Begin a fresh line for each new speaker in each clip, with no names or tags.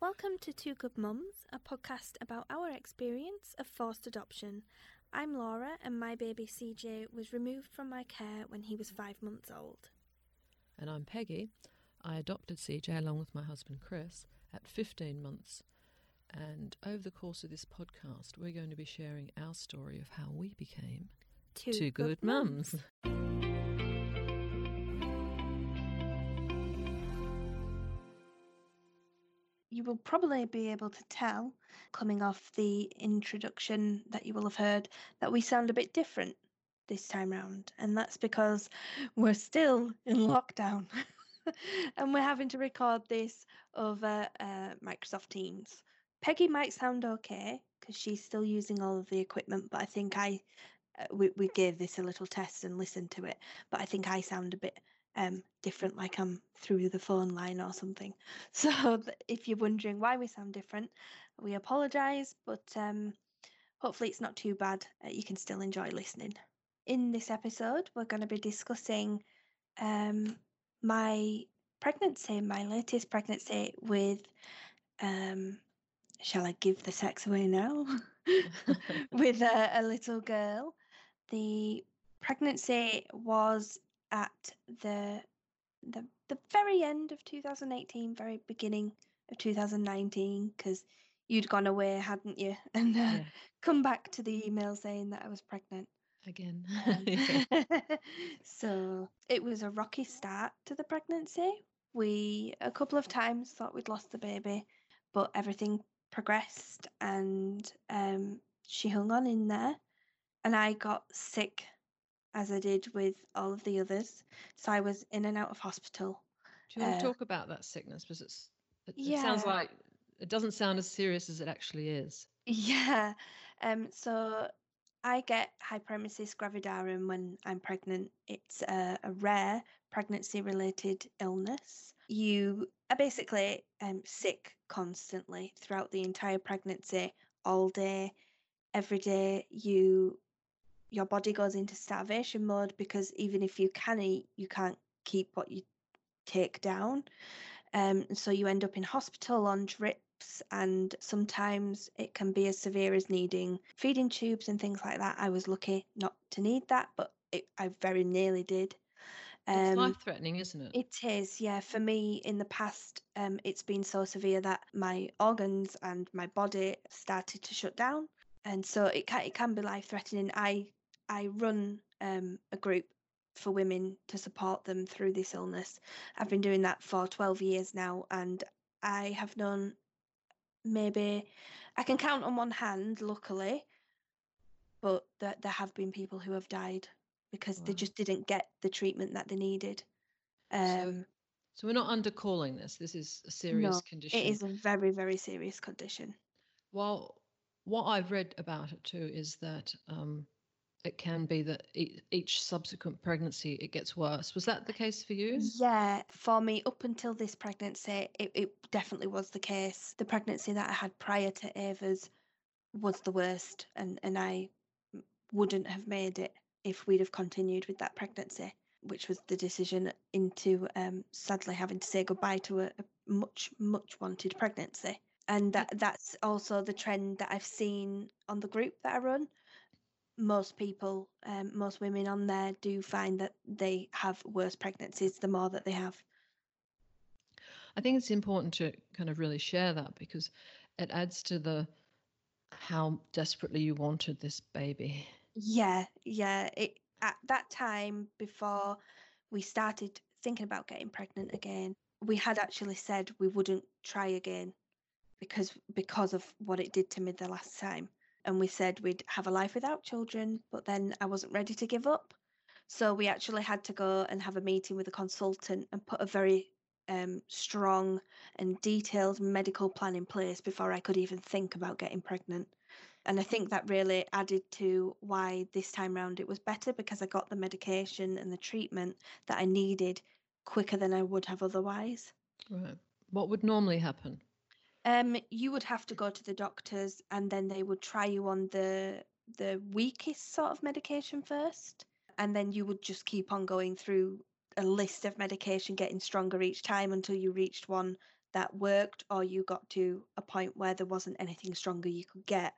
Welcome to Two Good Mums, a podcast about our experience of forced adoption. I'm Laura, and my baby CJ was removed from my care when he was five months old.
And I'm Peggy. I adopted CJ along with my husband Chris at 15 months. And over the course of this podcast, we're going to be sharing our story of how we became
Two,
two good mums.
You will probably be able to tell, coming off the introduction that you will have heard, that we sound a bit different this time round. And that's because we're still in lockdown. and we're having to record this over uh, Microsoft Teams. Peggy might sound okay because she's still using all of the equipment, but I think I uh, we we gave this a little test and listened to it, but I think I sound a bit um different, like I'm through the phone line or something. So if you're wondering why we sound different, we apologise, but um hopefully it's not too bad. Uh, you can still enjoy listening. In this episode, we're going to be discussing um my pregnancy, my latest pregnancy with um shall I give the sex away now? with a, a little girl. The pregnancy was the the the very end of 2018, very beginning of 2019, because you'd gone away, hadn't you? And uh,
Yeah.
come back to the email saying that I was pregnant.
Again.
Um, so it was a rocky start to the pregnancy. We a couple of times thought we'd lost the baby, but everything progressed and um, she hung on in there. And I got sick, as I did with all of the others. So I was in and out of hospital.
Do you want
uh,
to talk about that sickness? Because it's, it, it sounds like it doesn't sound as serious as it actually is.
Yeah. Um. So I get hyperemesis gravidarum when I'm pregnant. It's a, a rare pregnancy-related illness. You are basically um, sick constantly throughout the entire pregnancy, all day, every day. You your body goes into starvation mode because even if you can eat, you can't keep what you take down. Um, and so you end up in hospital on drips, and sometimes it can be as severe as needing feeding tubes and things like that. I was lucky not to need that, but it, I very nearly did.
It's
Um,
life threatening, isn't it?
it is, yeah. For me, in the past, um, it's been so severe that my organs and my body started to shut down, and so it can it can be life threatening. I I run um, a group for women to support them through this illness. I've been doing that for twelve years now, and I have known maybe I can count on one hand, luckily, but that there have been people who have died because they just didn't get the treatment that they needed. Um,
So we're not undercalling this. This is a serious
no,
condition.
it is a very, very serious condition.
Well, what I've read about it too is that um, it can be that each subsequent pregnancy it gets worse. Was that the case for you?
Yeah, for me, up until this pregnancy, it, it definitely was the case. The pregnancy that I had prior to Ava's was the worst, and, and I wouldn't have made it if we'd have continued with that pregnancy, which was the decision into um, sadly having to say goodbye to a, a much, much wanted pregnancy. And that that's also the trend that I've seen on the group that I run. Most people, um, most women on there do find that they have worse pregnancies the more that they have.
I think it's important to kind of really share that because it adds to the how desperately you wanted this baby.
Yeah, yeah. It at that time before we started thinking about getting pregnant again, we had actually said we wouldn't try again because because of what it did to me the last time. And we said we'd have a life without children, but then I wasn't ready to give up. So we actually had to go and have a meeting with a consultant and put a very um, strong and detailed medical plan in place before I could even think about getting pregnant. And I think that really added to why this time round it was better because I got the medication and the treatment that I needed quicker than I would have otherwise.
Right. What would normally happen?
Um, you would have to go to the doctors and then they would try you on the the weakest sort of medication first. And then you would just keep on going through a list of medication, getting stronger each time until you reached one that worked, or you got to a point where there wasn't anything stronger you could get.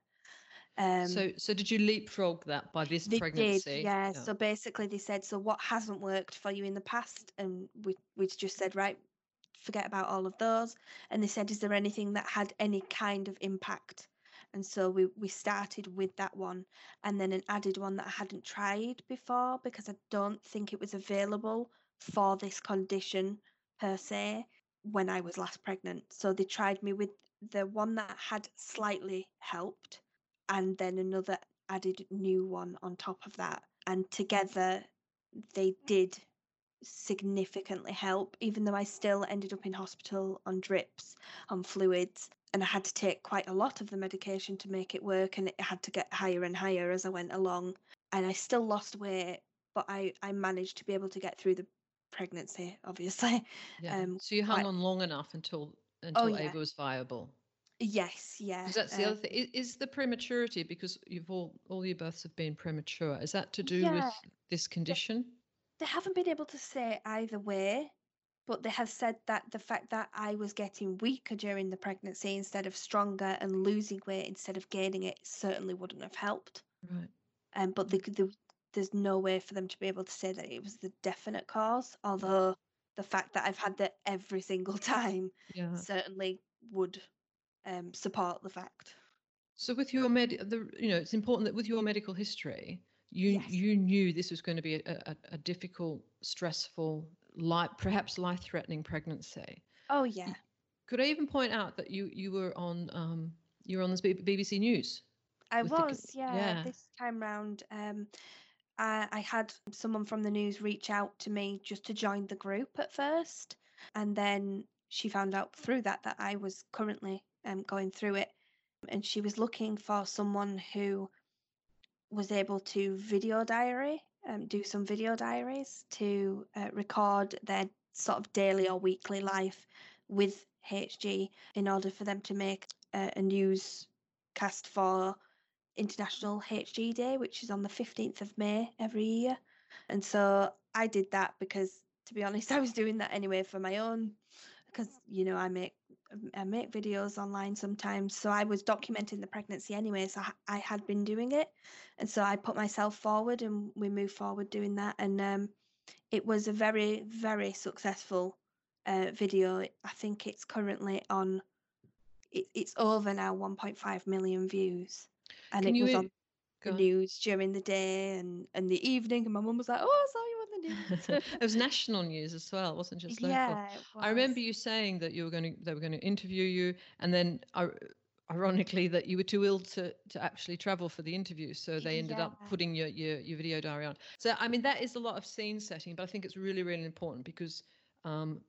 Um, so, so did you leapfrog that by this
they
pregnancy?
Did, yeah. yeah. So basically, they said, so what hasn't worked for you in the past, and we we just said, right, forget about all of those. And they said, is there anything that had any kind of impact? And so we we started with that one, and then an added one that I hadn't tried before because I don't think it was available for this condition per se when I was last pregnant. So they tried me with the one that had slightly helped and then another added new one on top of that. And together they did significantly help, even though I still ended up in hospital on drips, on fluids. And I had to take quite a lot of the medication to make it work, and it had to get higher and higher as I went along. And I still lost weight, but I, I managed to be able to get through the pregnancy, obviously.
Yeah. Um, so you hung quite... on long enough until oh, until oh, yeah. Ava was viable.
Yes, yeah.
Because that's the other thing. Is, is, the prematurity because you've all all your births have been premature? Is that to do yeah. with this condition?
They haven't been able to say either way, but they have said that the fact that I was getting weaker during the pregnancy instead of stronger and losing weight instead of gaining it certainly wouldn't have helped.
Right.
Um, but the, the, there's no way for them to be able to say that it was the definite cause, although the fact that I've had that every single time yeah. certainly would um, support the fact.
So, with your med, the you know, it's important that with your medical history, you yes. you knew this was going to be a, a, a difficult, stressful, life, perhaps life-threatening pregnancy.
Oh yeah.
Could I even point out that you you were on um, you were on this BBC News?
I was, the, yeah, yeah, This time round, um, I, I had someone from the news reach out to me just to join the group at first, and then she found out through that that I was currently um, going through it, and she was looking for someone who was able to video diary, um, do some video diaries to uh, record their sort of daily or weekly life with HG in order for them to make uh, a newscast for International HG Day, which is on the 15th of May every year. And so I did that because, to be honest, I was doing that anyway for my own because you know I make I make videos online sometimes. So I was documenting the pregnancy anyway. So I, had been doing it, and so I put myself forward, and we moved forward doing that. And um, it was a very very successful uh, video. I think it's currently on. It, it's over now, 1.5 million views, and Can it was on the news during the day and and the evening. And my mum was like, "Oh, I saw
it was national news as well. It wasn't just local.
Yeah,
I remember you saying that you were going to they were going to interview you, and then ironically that you were too ill to to actually travel for the interview, so they ended yeah. up putting your, your your video diary on. So I mean that is a lot of scene setting, but I think it's really really important because um,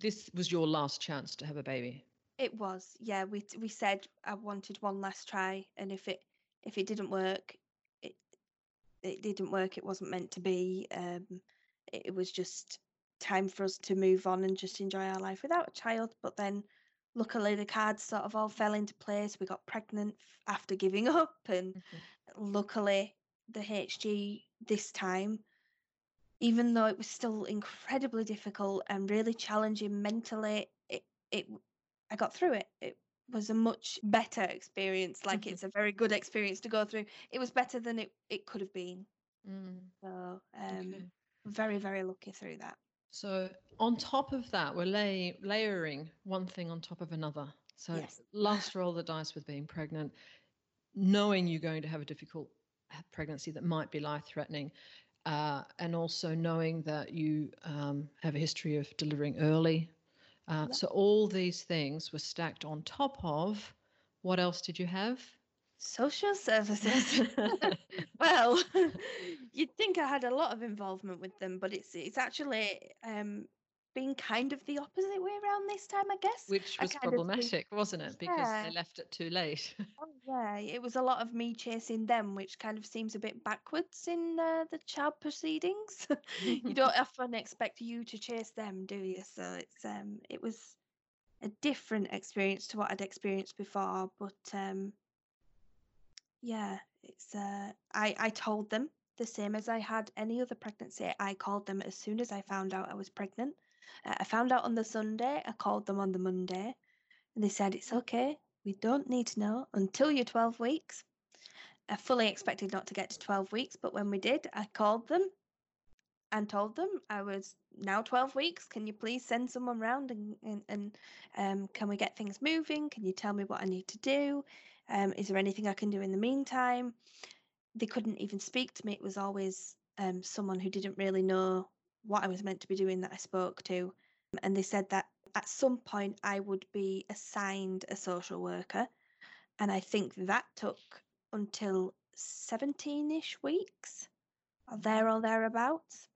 this was your last chance to have a baby.
It was, yeah. We we said I wanted one last try, and if it if it didn't work, it didn't work. It wasn't meant to be. Um, it, was just time for us to move on and just enjoy our life without a child. But then, luckily, the cards sort of all fell into place. We got pregnant after giving up, and mm-hmm. luckily, the HG this time, even though it was still incredibly difficult and really challenging mentally, it it I got through it. It was a much better experience. Like mm-hmm. it's a very good experience to go through. It was better than it, it could have been.
Mm.
So um, okay. very, very lucky through that.
So on top of that, we're lay, layering one thing on top of another. So
yes.
last roll the dice with being pregnant, knowing you're going to have a difficult pregnancy that might be life threatening. Uh, and also knowing that you um, have a history of delivering early uh, So all these things were stacked on top of what else did you have?
Social services. well, you'd think I had a lot of involvement with them, but it's it's actually um, been kind of the opposite way around this time, I guess.
Which was problematic, wasn't it? Because yeah. they left it too late.
oh, yeah, it was a lot of me chasing them, which kind of seems a bit backwards in uh, the child proceedings. you don't often expect you to chase them, do you? So it's um, it was a different experience to what I'd experienced before, but um, yeah, it's uh, I I told them the same as I had any other pregnancy. I called them as soon as I found out I was pregnant I found out on the Sunday. I called them on the Monday, and they said it's okay. We don't need to know until you're 12 weeks. I fully expected not to get to 12 weeks, but when we did, I called them and told them I was now 12 weeks. Can you please send someone round and, and, and um, can we get things moving? Can you tell me what I need to do? Um, is there anything I can do in the meantime? They couldn't even speak to me. It was always um, someone who didn't really know what I was meant to be doing that I spoke to. And they said that at some point I would be assigned a social worker. And I think that took until 17 ish weeks, or there or thereabouts.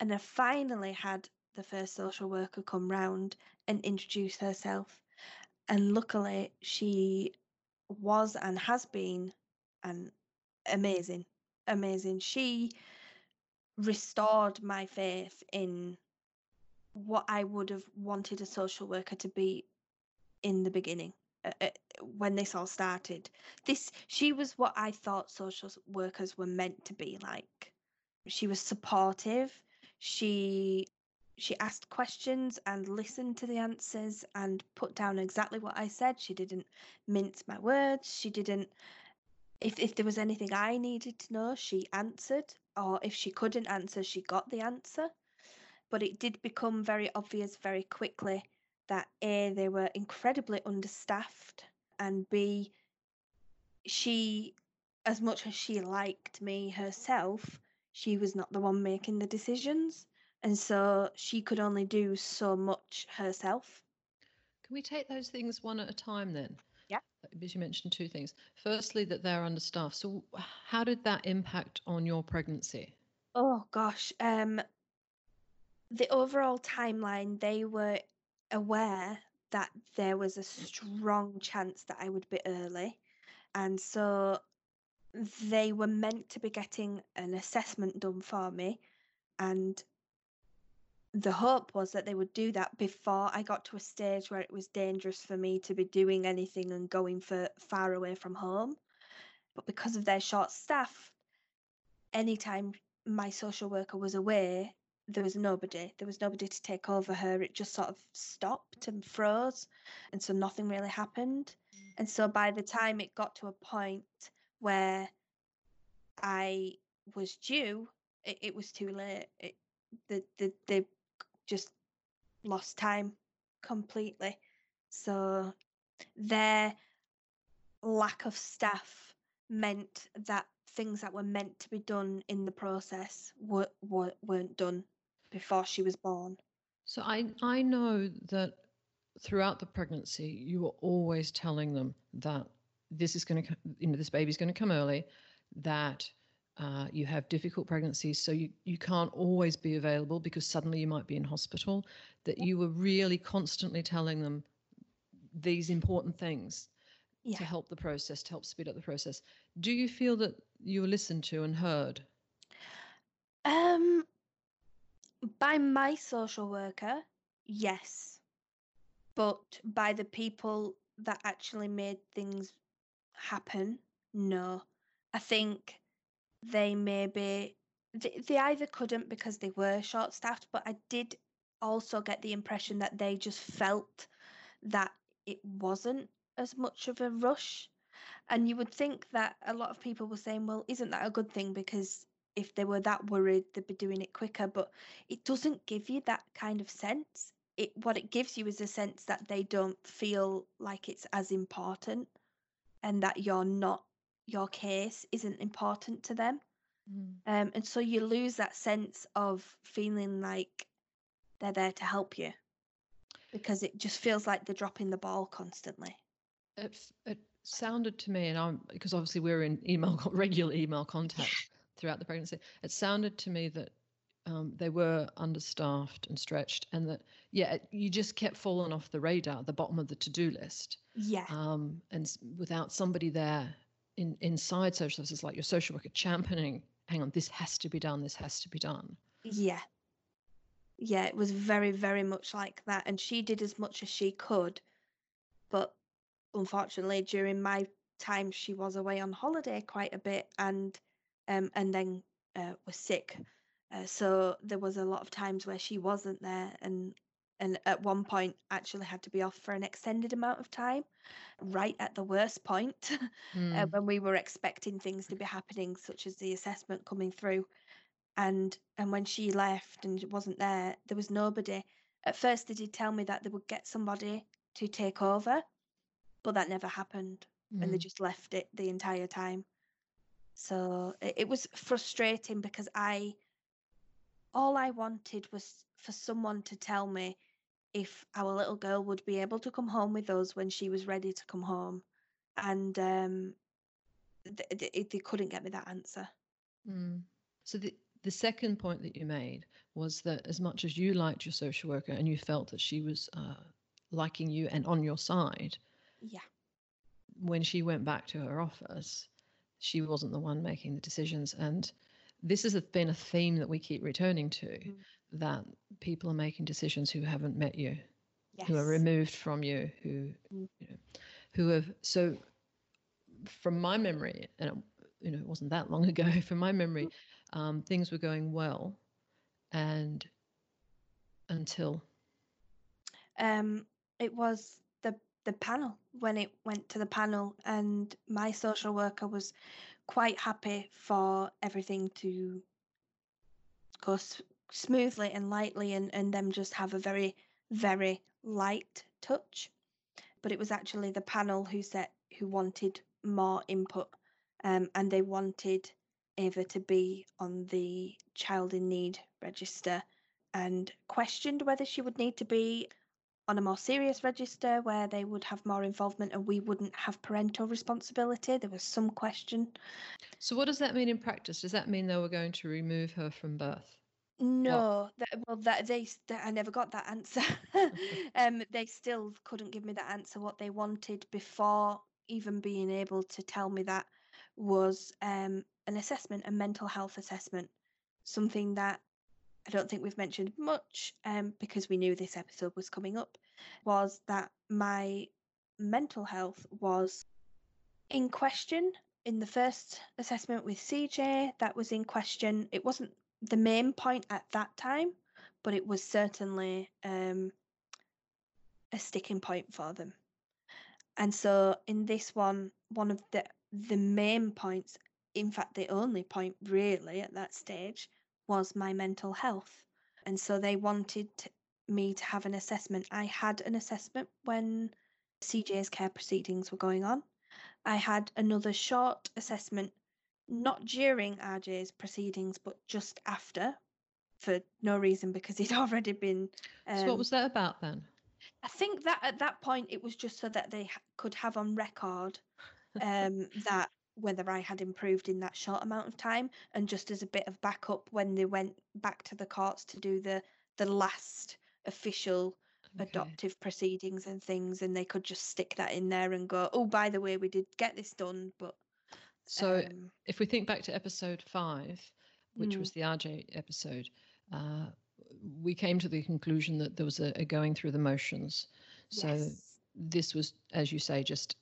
And I finally had the first social worker come round and introduce herself. And luckily, she was and has been an amazing, amazing. She restored my faith in what I would have wanted a social worker to be in the beginning uh, uh, when this all started. This she was what I thought social workers were meant to be like. She was supportive. She she asked questions and listened to the answers and put down exactly what I said. She didn't mince my words. She didn't if if there was anything I needed to know, she answered or if she couldn't answer, she got the answer. But it did become very obvious very quickly that A, they were incredibly understaffed, and B, she, as much as she liked me herself, she was not the one making the decisions. And so she could only do so much herself.
Can we take those things one at a time then? Because you mentioned two things. Firstly, that they're understaffed. So, how did that impact on your pregnancy?
Oh gosh, um, the overall timeline, they were aware that there was a strong chance that I would be early. And so they were meant to be getting an assessment done for me. And the hope was that they would do that before I got to a stage where it was dangerous for me to be doing anything and going for far away from home. But because of their short staff, anytime my social worker was away, there was nobody. There was nobody to take over her. It just sort of stopped and froze. And so nothing really happened. Mm. And so by the time it got to a point where I was due, it, it was too late. It, the, the, they just lost time completely. So their lack of staff meant that things that were meant to be done in the process were, were, weren't done before she was born.
So I I know that throughout the pregnancy you were always telling them that this is going to you know this baby's going to come early, that uh, you have difficult pregnancies, so you, you can't always be available because suddenly you might be in hospital. That you were really constantly telling them these important things yeah. to help the process, to help speed up the process. Do you feel that you were listened to and heard?
Um, by my social worker, yes. But by the people that actually made things happen, no. I think they maybe they, they either couldn't because they were short staffed, but I did also get the impression that they just felt that it wasn't as much of a rush. And you would think that a lot of people were saying, well, isn't that a good thing? Because if they were that worried, they'd be doing it quicker. But it doesn't give you that kind of sense. It what it gives you is a sense that they don't feel like it's as important, and that you're not your case isn't important to them. Mm. Um, and so you lose that sense of feeling like they're there to help you because it just feels like they're dropping the ball constantly.
It, it sounded to me, and I'm because obviously we're in email regular email contact throughout the pregnancy. It sounded to me that um, they were understaffed and stretched, and that yeah, you just kept falling off the radar, the bottom of the to-do list.
Yeah.
Um, and without somebody there in inside social services, like your social worker, championing, hang on, this has to be done. This has to be done.
Yeah. Yeah, it was very, very much like that, and she did as much as she could, but unfortunately, during my time, she was away on holiday quite a bit, and um, and then uh, was sick Uh, so there was a lot of times where she wasn't there, and and at one point actually had to be off for an extended amount of time, right at the worst point
Mm.
uh, when we were expecting things to be happening, such as the assessment coming through. And and when she left and wasn't there, there was nobody. At first, they did tell me that they would get somebody to take over, but that never happened, and they
Mm.
just left it the entire time. So it, it was frustrating because I, all I wanted was for someone to tell me if our little girl would be able to come home with us when she was ready to come home, and um, th- th- they couldn't get me that answer.
Mm. So the the second point that you made was that as much as you liked your social worker and you felt that she was uh, liking you and on your side,
Yeah.
when she went back to her office, she wasn't the one making the decisions. And this has been a theme that we keep returning to
Mm.
That people are making decisions who haven't met you,
Yes.
who are removed from you, who,
Mm.
you know, who have. So, from my memory, and it, you know, it wasn't that long ago, from my memory, um, things were going well, and until
Um, it was the the panel when it went to the panel, and my social worker was quite happy for everything to go s- smoothly and lightly, and and them just have a very very light touch. But it was actually the panel who said who wanted more input, um, and they wanted Ava to be on the child in need register, and questioned whether she would need to be on a more serious register where they would have more involvement and we wouldn't have parental responsibility. There was some question.
So, what does that mean in practice? Does that mean they were going to remove her from birth?
No, that, well, that they that I never got that answer. um, they still couldn't give me that answer. What they wanted before even being able to tell me that was um, an assessment, a mental health assessment, something that I don't think we've mentioned much um, because we knew this episode was coming up. Was that my mental health was in question in the first assessment with CJ? That was in question. It wasn't the main point at that time, but it was certainly um, a sticking point for them. And so in this one, one of the the main points, in fact, the only point really at that stage, was my mental health. And so they wanted me to have an assessment. I had an assessment when CJ's care proceedings were going on. I had another short assessment, not during RJ's proceedings, but just after, for no reason because he'd already been.
so, what
um,
was that about then?
I think that at that point it was just so that they ha- could have on record um, that whether I had improved in that short amount of time, and just as a bit of backup when they went back to the courts to do the the last official
Okay.
adoptive proceedings and things, and they could just stick that in there and go, oh, by the way, we did get this done, but
So,
um,
if we think back to episode five, which
Mm.
was the RJ episode, uh, we came to the conclusion that there was a, a going through the motions. So
yes,
this was, as you say, just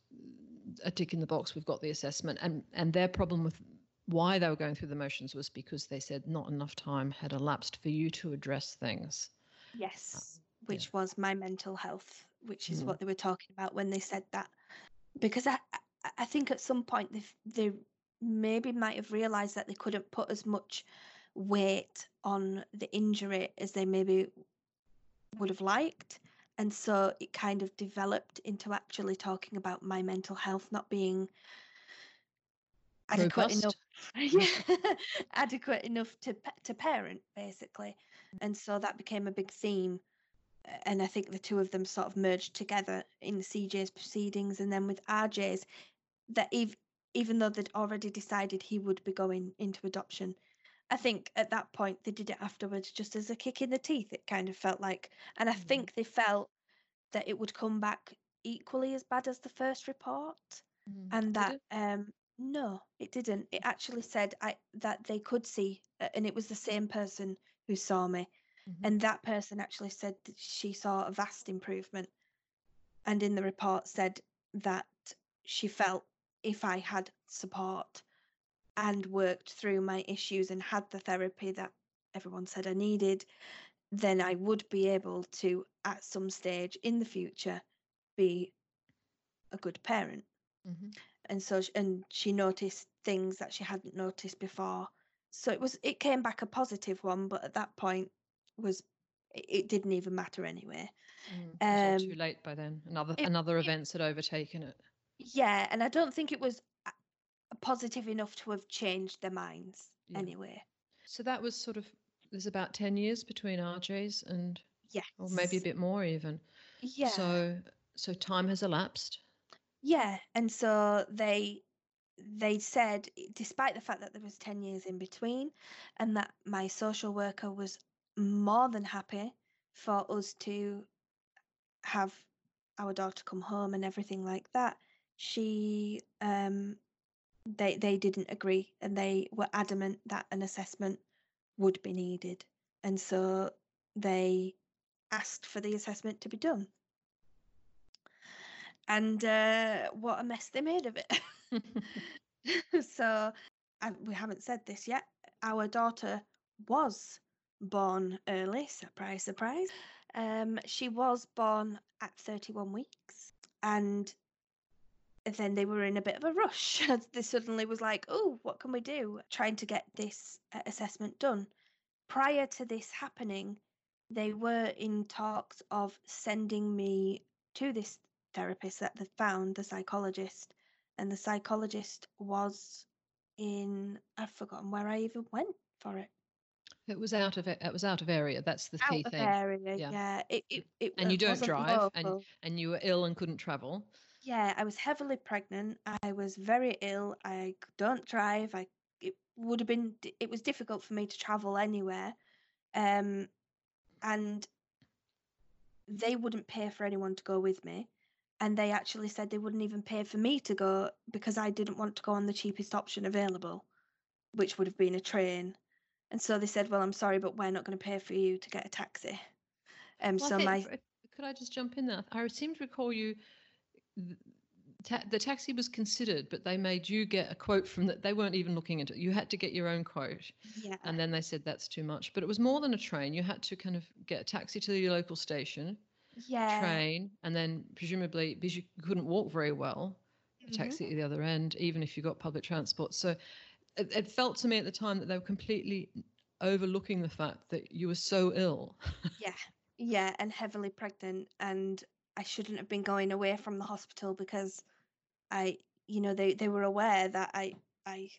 a tick in the box. We've got the assessment, and and their problem with why they were going through the motions was because they said not enough time had elapsed for you to address things.
yes,
yeah.
which was my mental health, which is
Mm.
what they were talking about when they said that. Because I, I- think at some point they they maybe might have realised that they couldn't put as much weight on the injury as they maybe would have liked. And so it kind of developed into actually talking about my mental health not being adequate enough. adequate enough to to parent basically. And so that became a big theme. And I think the two of them sort of merged together in the CJ's proceedings and then with RJ's that ev- even though they'd already decided he would be going into adoption, I think at that point they did it afterwards just as a kick in the teeth, it kind of felt like. And I
Mhm.
think they felt that it would come back equally as bad as the first report.
Mm.
And that um no, it didn't. It actually said I that they could see uh, and it was the same person who saw me.
Mhm.
And that person actually said that she saw a vast improvement. And in the report said that she felt if I had support and worked through my issues and had the therapy that everyone said I needed, then I would be able to, at some stage in the future, be a good parent.
Mm-hmm.
And so, and she noticed things that she hadn't noticed before. So it was, it came back a positive one, but at that point was, it, it didn't even matter anyway.
Mm. It
Um,
too late by then. Another
it-
another
it-
events had overtaken it.
Yeah, and I don't think it was uh, positive enough to have changed their minds
Yeah.
anyway.
So that was sort of there's about ten years between RJ's and
Yes.
or maybe a bit more even.
Yeah.
So so time has elapsed.
Yeah, and so they they said, despite the fact that there was 10 years in between, and that my social worker was more than happy for us to have our daughter come home and everything like that, she um they they didn't agree and they were adamant that an assessment would be needed. And so they asked for the assessment to be done. And uh, what a mess they made of it. so we haven't said this yet. Our daughter was born early. Surprise, surprise. Um, she was born at 31 weeks, and then they were in a bit of a rush. they suddenly was like, "Oh, what can we do?" Trying to get this uh, assessment done. Prior to this happening, they were in talks of sending me to this therapist that they found, the psychologist, and the psychologist was in I've forgotten where I even went for it.
it was out of it. It was out of area. That's the key
Out of
thing.
area,
Yeah.
yeah. It, it, it
And you don't drive, and and you were ill and couldn't travel.
Yeah, I was heavily pregnant. I was very ill. I don't drive. I it would have been it was difficult for me to travel anywhere. Um and they wouldn't pay for anyone to go with me. And they actually said they wouldn't even pay for me to go because I didn't want to go on the cheapest option available, which would have been a train. And so they said, "Well, I'm sorry, but we're not going to pay for you to get a taxi." Um,
Well,
so my
could I just jump in there? I seem to recall you. Ta- the taxi was considered, but they made you get a quote from that. They weren't even looking into it. You had to get your own quote,
yeah,
and then they said that's too much. But it was more than a train. You had to kind of get a taxi to your local station,
yeah,
train, and then presumably because you couldn't walk very well, a
mhm.
taxi to the other end, even if you got public transport. So it, it felt to me at the time that they were completely overlooking the fact that you were so ill.
Yeah, yeah, and heavily pregnant, and I shouldn't have been going away from the hospital because I, you know, they they were aware that I I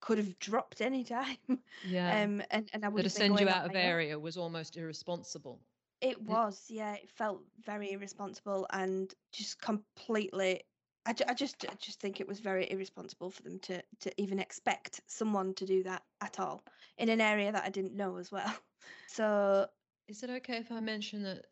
could have dropped any time.
yeah.
Um, and and I would have
send you out of area was almost irresponsible.
It was, yeah, it felt very irresponsible and just completely. I, I just I just think it was very irresponsible for them to to even expect someone to do that at all in an area that I didn't know as well. So
Is it okay if I mention that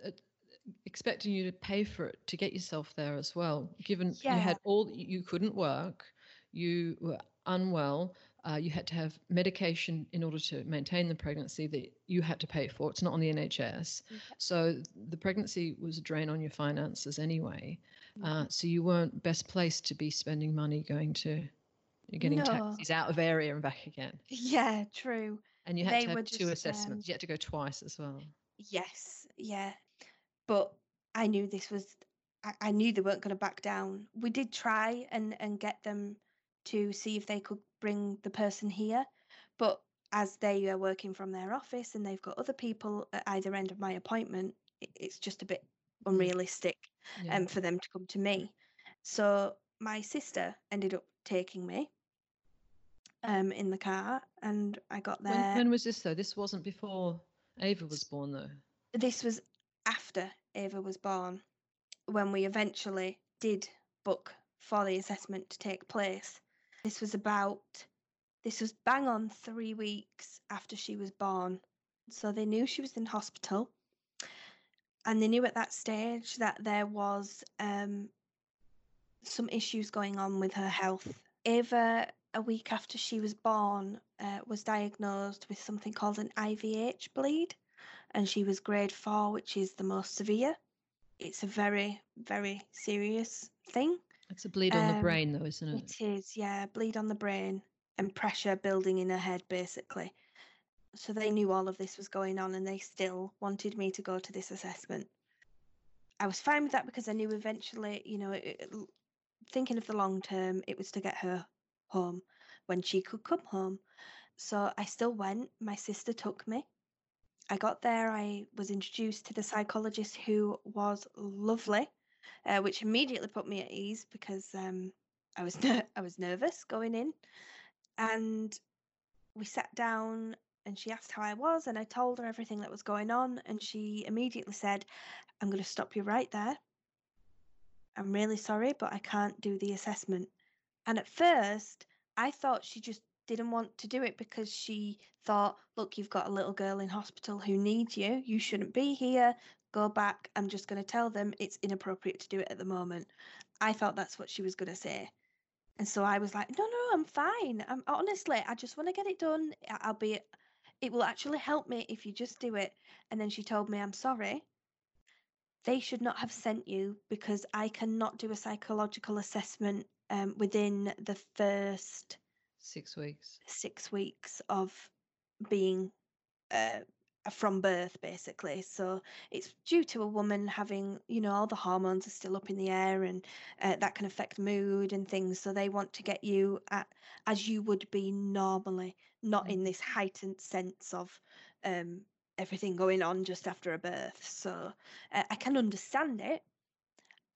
expecting you to pay for it to get yourself there as well, given you had all you couldn't work, you were unwell, uh, you had to have medication in order to maintain the pregnancy that you had to pay for. It's not on the NHS,
Yeah.
so the pregnancy was a drain on your finances anyway.
Mhm.
Uh, so you weren't best placed to be spending money going to. You're getting
No.
taxis out of area and back again.
yeah, true.
And you had
They
to have two
just, um,
assessments. You had to go twice as well.
Yes, yeah. But I knew this was I, I knew they weren't going to back down. We did try and and get them to see if they could bring the person here, but as they are working from their office and they've got other people at either end of my appointment, it, it's just a bit
Mm.
unrealistic
Yeah.
um, for them to come to me. So my sister ended up taking me um, in the car, and I got there.
When, when was this though? This wasn't before Ava was born though.
this was after Ava was born when we eventually did book for the assessment to take place. This was about, this was bang on three weeks after she was born. So they knew she was in hospital and they knew at that stage that there was um, some issues going on with her health. Ava, a week after she was born, uh, was diagnosed with something called an IVH bleed and she was grade four, which is the most severe. It's a very, very serious thing.
It's a bleed on the
Um,
brain though, isn't it?
It is, yeah, bleed on the brain and pressure building in her head, basically. So they knew all of this was going on and they still wanted me to go to this assessment. I was fine with that because I knew eventually, you know, it, thinking of the long term, it was to get her home when she could come home. So I still went. My sister took me. I got there. I was introduced to the psychologist who was lovely, uh, which immediately put me at ease because um, I was ner- I was nervous going in, and we sat down and she asked how I was, and I told her everything that was going on, and she immediately said, "I'm going to stop you right there. I'm really sorry, but I can't do the assessment." And at first, I thought she just didn't want to do it because she thought, look, you've got a little girl in hospital who needs you. You shouldn't be here. Go back. I'm just going to tell them it's inappropriate to do it at the moment. I thought that's what she was going to say. And so I was like, no, no, I'm fine. I'm honestly, I just want to get it done. I'll be, it will actually help me if you just do it. And then she told me, I'm sorry. They should not have sent you because I cannot do a psychological assessment um, within the first
Six weeks.
six weeks of being uh, from birth, basically. So it's due to a woman having, you know, all the hormones are still up in the air and uh, that can affect mood and things. So they want to get you at, as you would be normally, not in this heightened sense of um, everything going on just after a birth. So uh, I can understand it.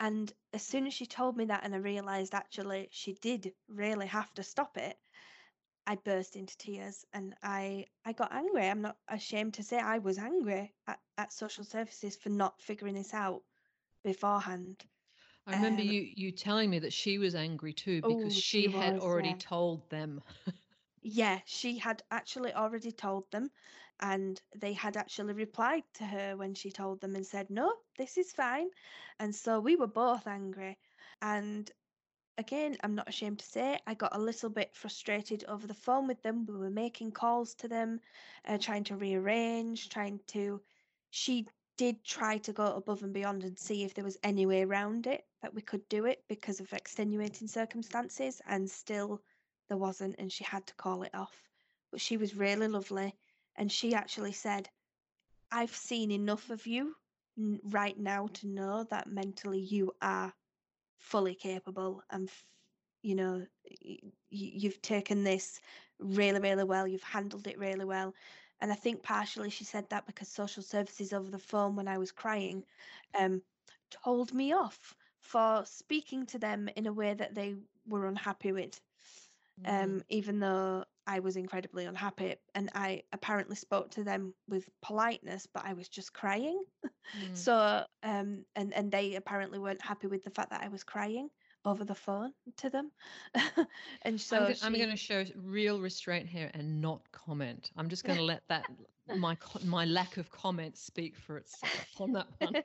And as soon as she told me that, and I realised actually she did really have to stop it, I burst into tears and I I got angry. I'm not ashamed to say I was angry at, at social services for not figuring this out beforehand.
I remember
Um,
you you telling me that she was angry too
oh,
because
she
she had
was,
already
yeah.
told them.
Yeah, she had actually already told them, and they had actually replied to her when she told them and said, No, this is fine. And so we were both angry. And again, I'm not ashamed to say, I got a little bit frustrated over the phone with them. We were making calls to them, uh, trying to rearrange, trying to. She did try to go above and beyond and see if there was any way around it that we could do it because of extenuating circumstances, and still there wasn't, and she had to call it off. But she was really lovely, and she actually said, I've seen enough of you right now to know that mentally you are fully capable and f- you know you've taken this really really well you've handled it really well and i think partially she said that because social services over the phone when i was crying um told me off for speaking to them in a way that they were unhappy with
Mm.
um even though i was incredibly unhappy and i apparently spoke to them with politeness but i was just crying
Mm.
so, um, and and they apparently weren't happy with the fact that I was crying over the phone to them, and
I'm,
so
go- I'm going to show real restraint here and not comment. I'm just going to let that my my lack of comment speak for itself on that one.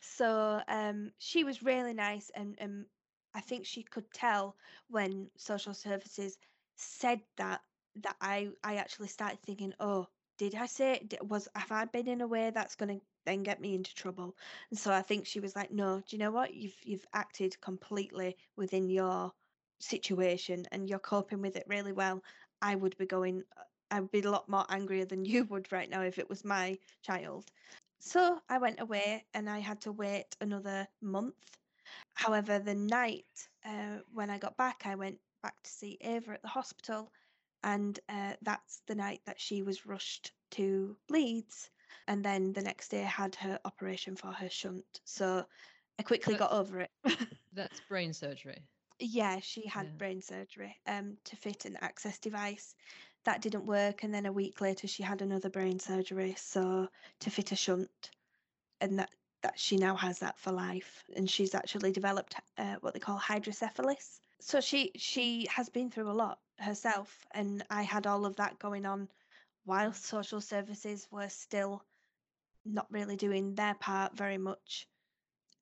so um, she was really nice, and and I think she could tell when social services said that that I I actually started thinking, oh, did I say it? Was have I been in a way that's going to then get me into trouble? And so I think she was like, no, do you know what? You've you've acted completely within your situation and you're coping with it really well. I would be going. uh, I would be a lot more angrier than you would right now if it was my child. So I went away and I had to wait another month. However, the night uh, when I got back, I went back to see Ava at the hospital, and uh, that's the night that she was rushed to Leeds. And then the next day, had her operation for her shunt. So I quickly got over it.
that's brain surgery.
Yeah, she had
Yeah.
brain surgery um, to fit an access device. That didn't work, and then a week later, she had another brain surgery, so to fit a shunt, and that that she now has that for life, and she's actually developed uh, what they call hydrocephalus. So she she has been through a lot herself, and I had all of that going on while social services were still not really doing their part very much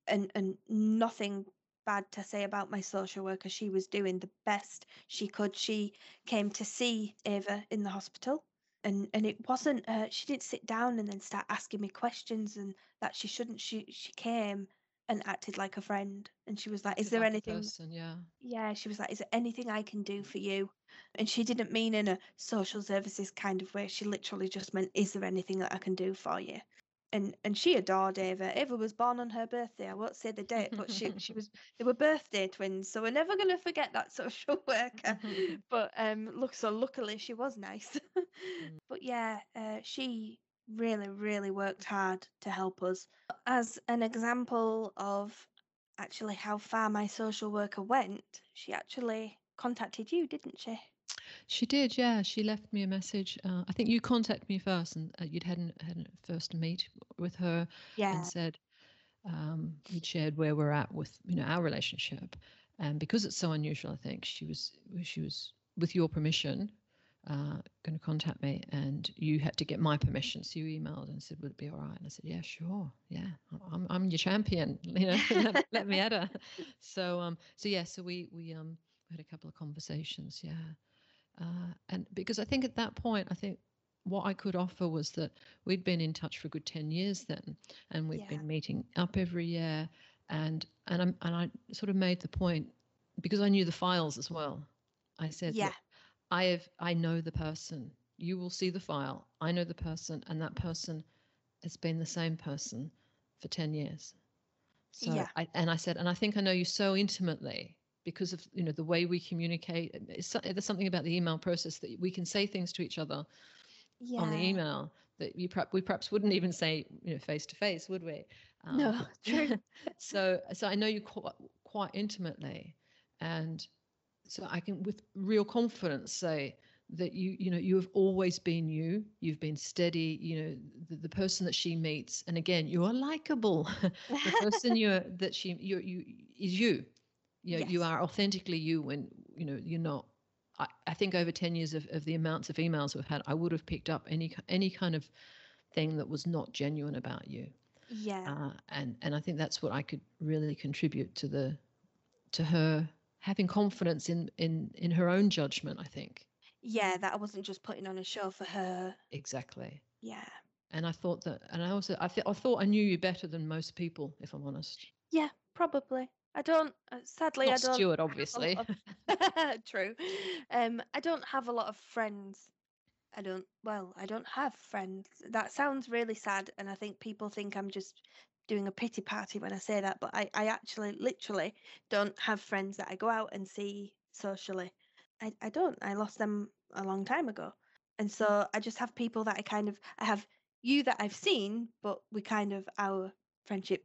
and and nothing bad to say about my social worker. She was doing the best she could. She came to see Ava in the hospital. And, and it wasn't uh, she didn't sit down and then start asking me questions and that she shouldn't she she came and acted like a friend. And she was like, "Is there
like
anything?"
person, yeah.
Yeah, she was like, "Is there anything I can do for you?" And she didn't mean in a social services kind of way. She literally just meant, "Is there anything that I can do for you?" And and she adored Ava. Ava was born on her birthday. I won't say the date, but she she was they were birthday twins, so we're never gonna forget that social worker. but um, look, so luckily she was nice.
Mm.
But yeah, uh, she really really worked hard to help us. As an example of actually how far my social worker went, she actually contacted you, didn't she?
She did, yeah. She left me a message. Uh, I think you contacted me first, and uh, you'd had an, had a first meet with her
Yeah.
and said um, we'd shared where we're at with you know our relationship, and because it's so unusual, I think she was she was with your permission uh, going to contact me, and you had to get my permission. So you emailed and said, "Would it be all right?" And I said, "Yeah, sure. Yeah, I- I'm I'm your champion. You know, let, let me at her." So um, so yeah, so we we um we had a couple of conversations, yeah, uh, and because I think at that point, I think what I could offer was that we'd been in touch for a good ten years then, and we'd
Yeah.
been meeting up every year, and and I'm, and I sort of made the point because I knew the files as well. I said,
Yeah.
"Look, I have I know the person. You will see the file. I know the person, and that person has been the same person for ten years. So
Yeah.
I and I said, and I think I know you so intimately because of you know the way we communicate. It's, there's something about the email process that we can say things to each other
Yeah.
on the email that you we perhaps wouldn't even say you know face to face, would we? Um,
No, true.
so so I know you quite quite intimately, and so I can with real confidence say that you you know you have always been you. You've been steady you know the, the person that she meets. And again you are likable. The person you're that she you you is you. You know, you are authentically you when you know you're not. I, I think over 10 years of, of the amounts of emails we've had i would have picked up any any kind of thing that was not genuine about you.
Yeah.
uh, and and i think that's what i could really contribute to the to her having confidence in in in her own judgment i think
Yeah, that I wasn't just putting on a show for her.
exactly
Yeah.
and i thought that and i also i, th- I thought i knew you better than most people if i'm honest
Yeah, probably. I don't, uh, sadly, I don't.
stuart obviously
of- True. Um, I don't have a lot of friends. I don't, well, I don't have friends. That sounds really sad, and I think people think I'm just doing a pity party when I say that, but I, I actually literally don't have friends that I go out and see socially. I, I don't. I lost them a long time ago. And so I just have people that I kind of, I have you that I've seen, but we kind of, our friendship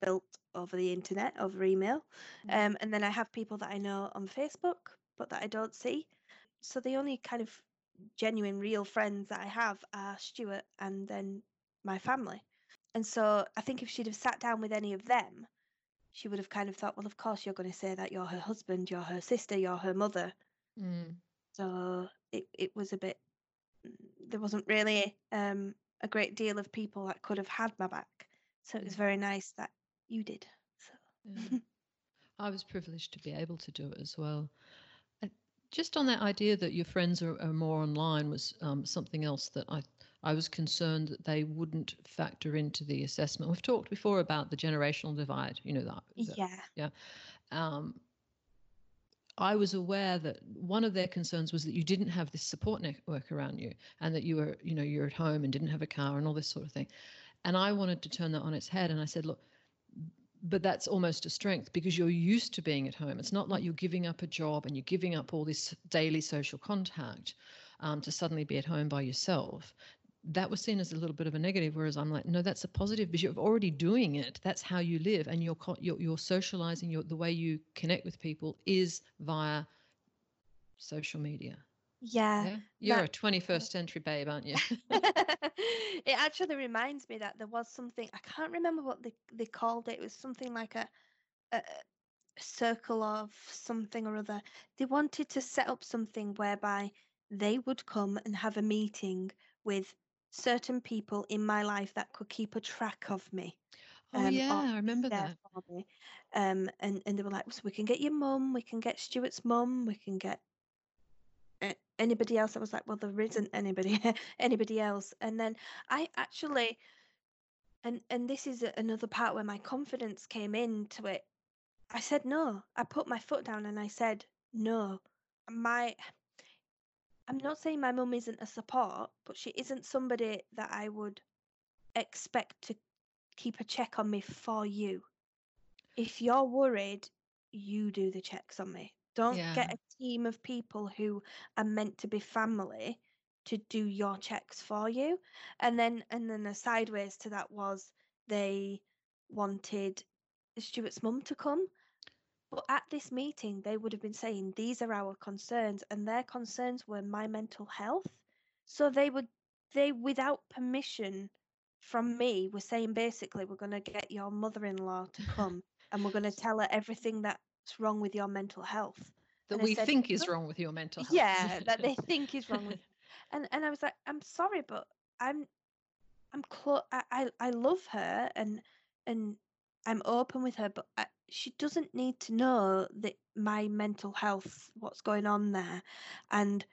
built over the internet, over email.
Mm.
Um, and then I have people that I know on Facebook, but that I don't see. So the only kind of genuine, real friends that I have are Stuart and then my family. And so I think if she'd have sat down with any of them, she would have kind of thought, well, of course you're going to say that you're her husband, you're her sister, you're her mother.
Mm.
So it, it was a bit, there wasn't really um, a great deal of people that could have had my back. So it was
Mm.
very nice that you did. So
Yeah. I was privileged to be able to do it as well. Just on that idea that your friends are, are more online was um, something else that I I was concerned that they wouldn't factor into the assessment. We've talked before about the generational divide. You know that. that
yeah,
um, I was aware that one of their concerns was that you didn't have this support network around you, and that you were, you know, you're at home and didn't have a car and all this sort of thing. And I wanted to turn that on its head, and I said, look, but that's almost a strength because you're used to being at home. It's not like you're giving up a job and you're giving up all this daily social contact um, to suddenly be at home by yourself. That was seen as a little bit of a negative, whereas I'm like, no, that's a positive because you're already doing it. That's how you live, and you're you're, you're socializing. Your the way you connect with people is via social media.
yeah.
Yeah, you're
that-
a 21st century babe, aren't you?
it actually reminds me that there was something I can't remember what they they called it. It was something like a a circle of something or other. They wanted to set up something whereby they would come and have a meeting with certain people in my life that could keep a track of me.
oh
um,
yeah, I remember that.
me. Um, and and they were like, so we can get your mum, we can get Stuart's mum, we can get anybody else. I was like, well, there isn't anybody anybody else. And then I actually and and this is another part where my confidence came into it. I said no. I put my foot down and I said no. My I'm not saying my mum isn't a support, but she isn't somebody that I would expect to keep a check on me for you. If you're worried, you do the checks on me. Don't
Yeah.
get a team of people who are meant to be family to do your checks for you. And then and then the sideways to that was they wanted Stuart's mum to come. But at this meeting, they would have been saying, These are our concerns, and their concerns were my mental health. So they would, they, without permission from me, were saying basically, We're going to get your mother in law to come and we're going to tell her everything that's wrong with your mental health.
That
And
we
said,
think is wrong with your mental health.
Yeah, that they think is wrong with and and I was like, I'm sorry, but I'm I'm close. I, I I love her and and I'm open with her, but I, she doesn't need to know that my mental health, what's going on there, and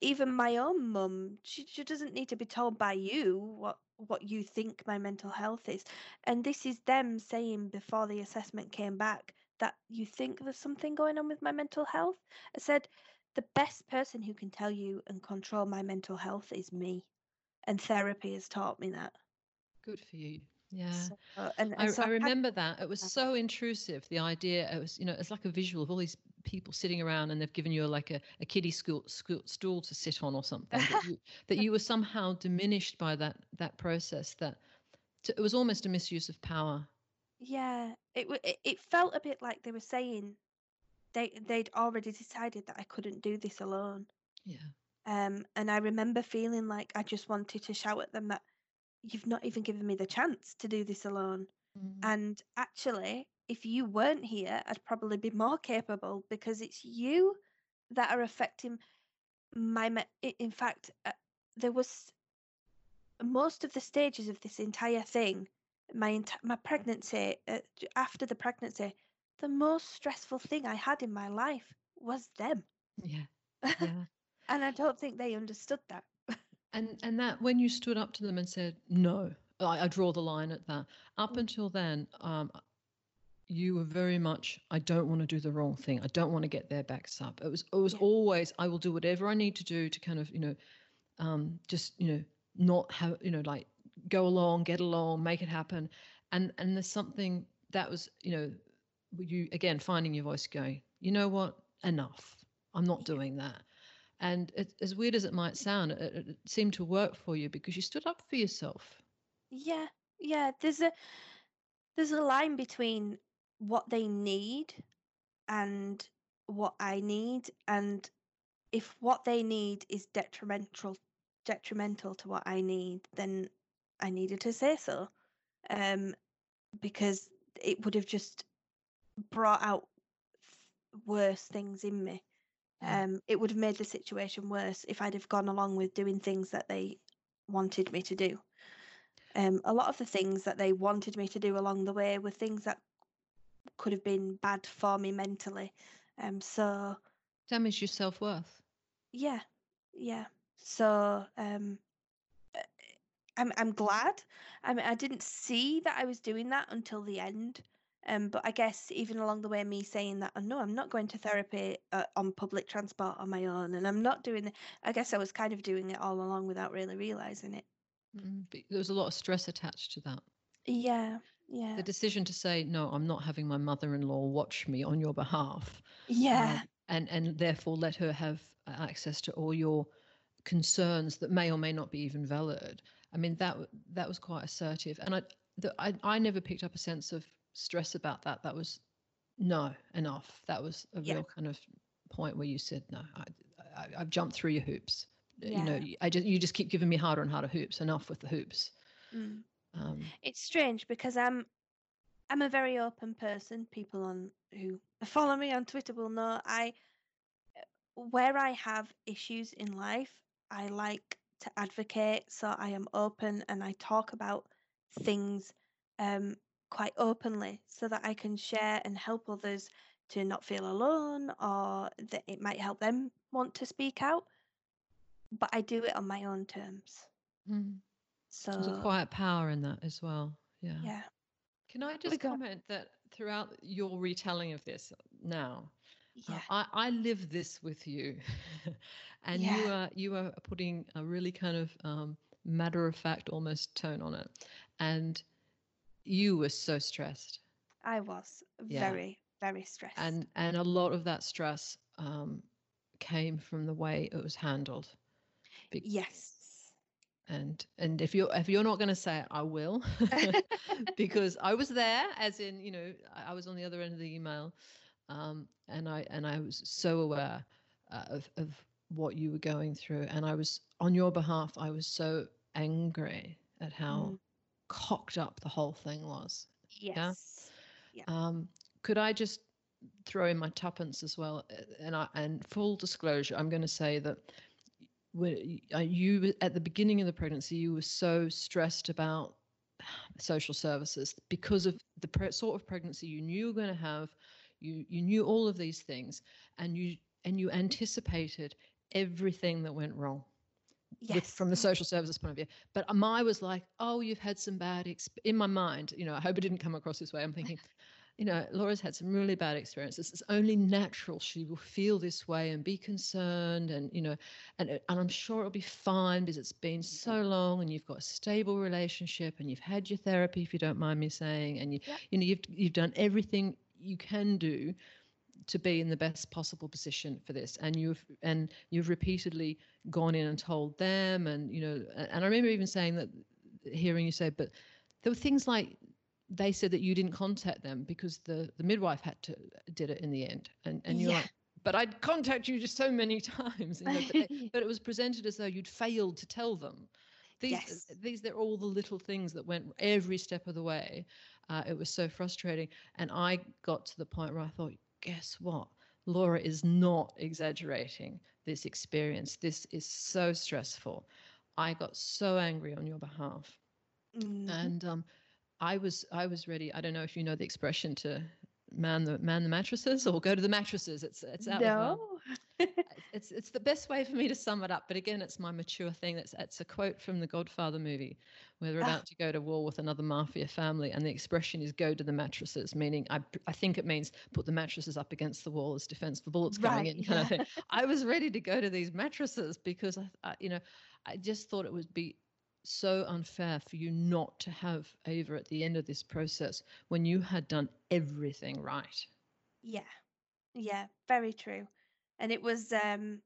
even my own mum, she she doesn't need to be told by you what what you think my mental health is, and this is them saying before the assessment came back that you think there's something going on with my mental health. I said the best person who can tell you and control my mental health is me, and therapy has taught me that.
Good for you. Yeah.
So, uh, and,
I,
so
I remember that. It was so intrusive. The idea, it was, you know, it's like a visual of all these people sitting around and they've given you a, like a, a kiddie school, school, stool to sit on or something. That you, that you were somehow diminished by that that process. That it was almost a misuse of power.
Yeah, it, it it felt a bit like they were saying they they'd already decided that I couldn't do this alone.
Yeah.
Um, and I remember feeling like I just wanted to shout at them that you've not even given me the chance to do this alone.
Mm.
And actually, if you weren't here, I'd probably be more capable because it's you that are affecting my. Me- in fact, uh, there was most of the stages of this entire thing. My ent- my pregnancy, uh, after the pregnancy, the most stressful thing I had in my life was them,
Yeah. Yeah.
and I don't think they understood that.
And and that when you stood up to them and said no, I, I draw the line at that. Up
Mm.
until then, um, you were very much I don't want to do the wrong thing. I don't want to get their backs up. It was it was
Yeah.
always I will do whatever I need to do to kind of you know, um, just you know not have you know like go along, get along, make it happen. And and there's something that was you know you again finding your voice going. You know what? Enough. I'm not doing that. And it, as weird as it might sound, it, it seemed to work for you because you stood up for yourself.
Yeah, yeah. There's a there's a line between what they need and what I need, and if what they need is detrimental detrimental to what I need, then I needed to say so, um, because it would have just brought out worse things in me.
Yeah.
Um, it would have made the situation worse if I'd have gone along with doing things that they wanted me to do. Um, a lot of the things that they wanted me to do along the way were things that could have been bad for me mentally. Um, so
Damage your self worth.
yeah, yeah. So um, uh, I'm I'm glad. I mean, I didn't see that I was doing that until the end. Um, but I guess even along the way, me saying that, oh, no, I'm not going to therapy uh, on public transport on my own, and I'm not doing it. I guess I was kind of doing it all along without really realizing it.
Mm, But there was a lot of stress attached to that.
Yeah, yeah,
The decision to say, no, I'm not having my mother in law watch me on your behalf.
yeah,
um, and, and therefore let her have uh, access to all your concerns that may or may not be even valid. I mean, that, that was quite assertive. And I, the, I, I never picked up a sense of stress about that. That was no, enough. That was a
Yeah.
real kind of point where you said, no, I, I, I've jumped through your hoops. You know, I just, you just keep giving me harder and harder hoops. Enough with the hoops.
Mm.
Um,
It's strange because I'm I'm a very open person. People on who follow me on Twitter will know I where I have issues in life, I like to advocate. So I am open and I talk about things um, quite openly so that I can share and help others to not feel alone or that it might help them want to speak out. But I do it on my own terms.
mm.
So
There's a quiet power in that as well. Yeah.
yeah,
Can I just
got
comment that throughout your retelling of this now, uh, I, I live this with you, and you are you are putting a really kind of um, matter of fact, almost tone on it, and you were so stressed,
I was
yeah,
very, very stressed.
and and a lot of that stress um, came from the way it was handled. Be-
Yes.
and and if you're if you're not going to say it, I will, because I was there, as in you know I was on the other end of the email, um, and I and I was so aware uh, of of what you were going through, and I was on your behalf. I was so angry at how
Mm,
cocked up the whole thing was. Yeah.
yes. Yeah.
Um, could I just throw in my tuppence as well? And I, and full disclosure, I'm going to say that when uh, you at the beginning of the pregnancy, you were so stressed about social services because of the pre- sort of pregnancy you knew you were going to have. You you knew all of these things, and you and you anticipated everything that went wrong with
Yes.
from the social services point of view. But um, my was like, oh, you've had some bad exp-. in my mind. You know, I hope it didn't come across this way. I'm thinking, you know, Laura's had some really bad experiences. It's only natural she will feel this way and be concerned, and you know, and uh, and I'm sure it'll be fine because it's been mm-hmm. so long, and you've got a stable relationship, and you've had your therapy, if you don't mind me saying, and you
Yep.
you know you've you've done everything you can do to be in the best possible position for this. And you've and you've repeatedly gone in and told them and you know and i remember even saying that hearing you say but there were things like they said that you didn't contact them because the the midwife had to did it in the end. And and you're
Yeah.
like but i'd contact you just so many times you know, but, they, but it was presented as though you'd failed to tell them. These
Yes.
these they're all the little things that went every step of the way. Uh, it was so frustrating. And i got to the point where i thought guess what laura is not exaggerating this experience this is so stressful i got so angry on your behalf
Mhm.
and um, I was I was ready. I don't know if you know the expression to man the man the mattresses or go to the mattresses. It's it's out of uh,
No.
it's it's the best way for me to sum it up. But again, it's my mature thing. That's it's a quote from the Godfather movie, where they're
Ah.
about to go to war with another mafia family, and the expression is "go to the mattresses," meaning I I think it means put the mattresses up against the wall as defense for bullets coming
Right,
in, kind of thing. I was ready to go to these mattresses because I, I you know I just thought it would be so unfair for you not to have Ava at the end of this process when you had done everything right.
Yeah. Yeah, very true. And it was um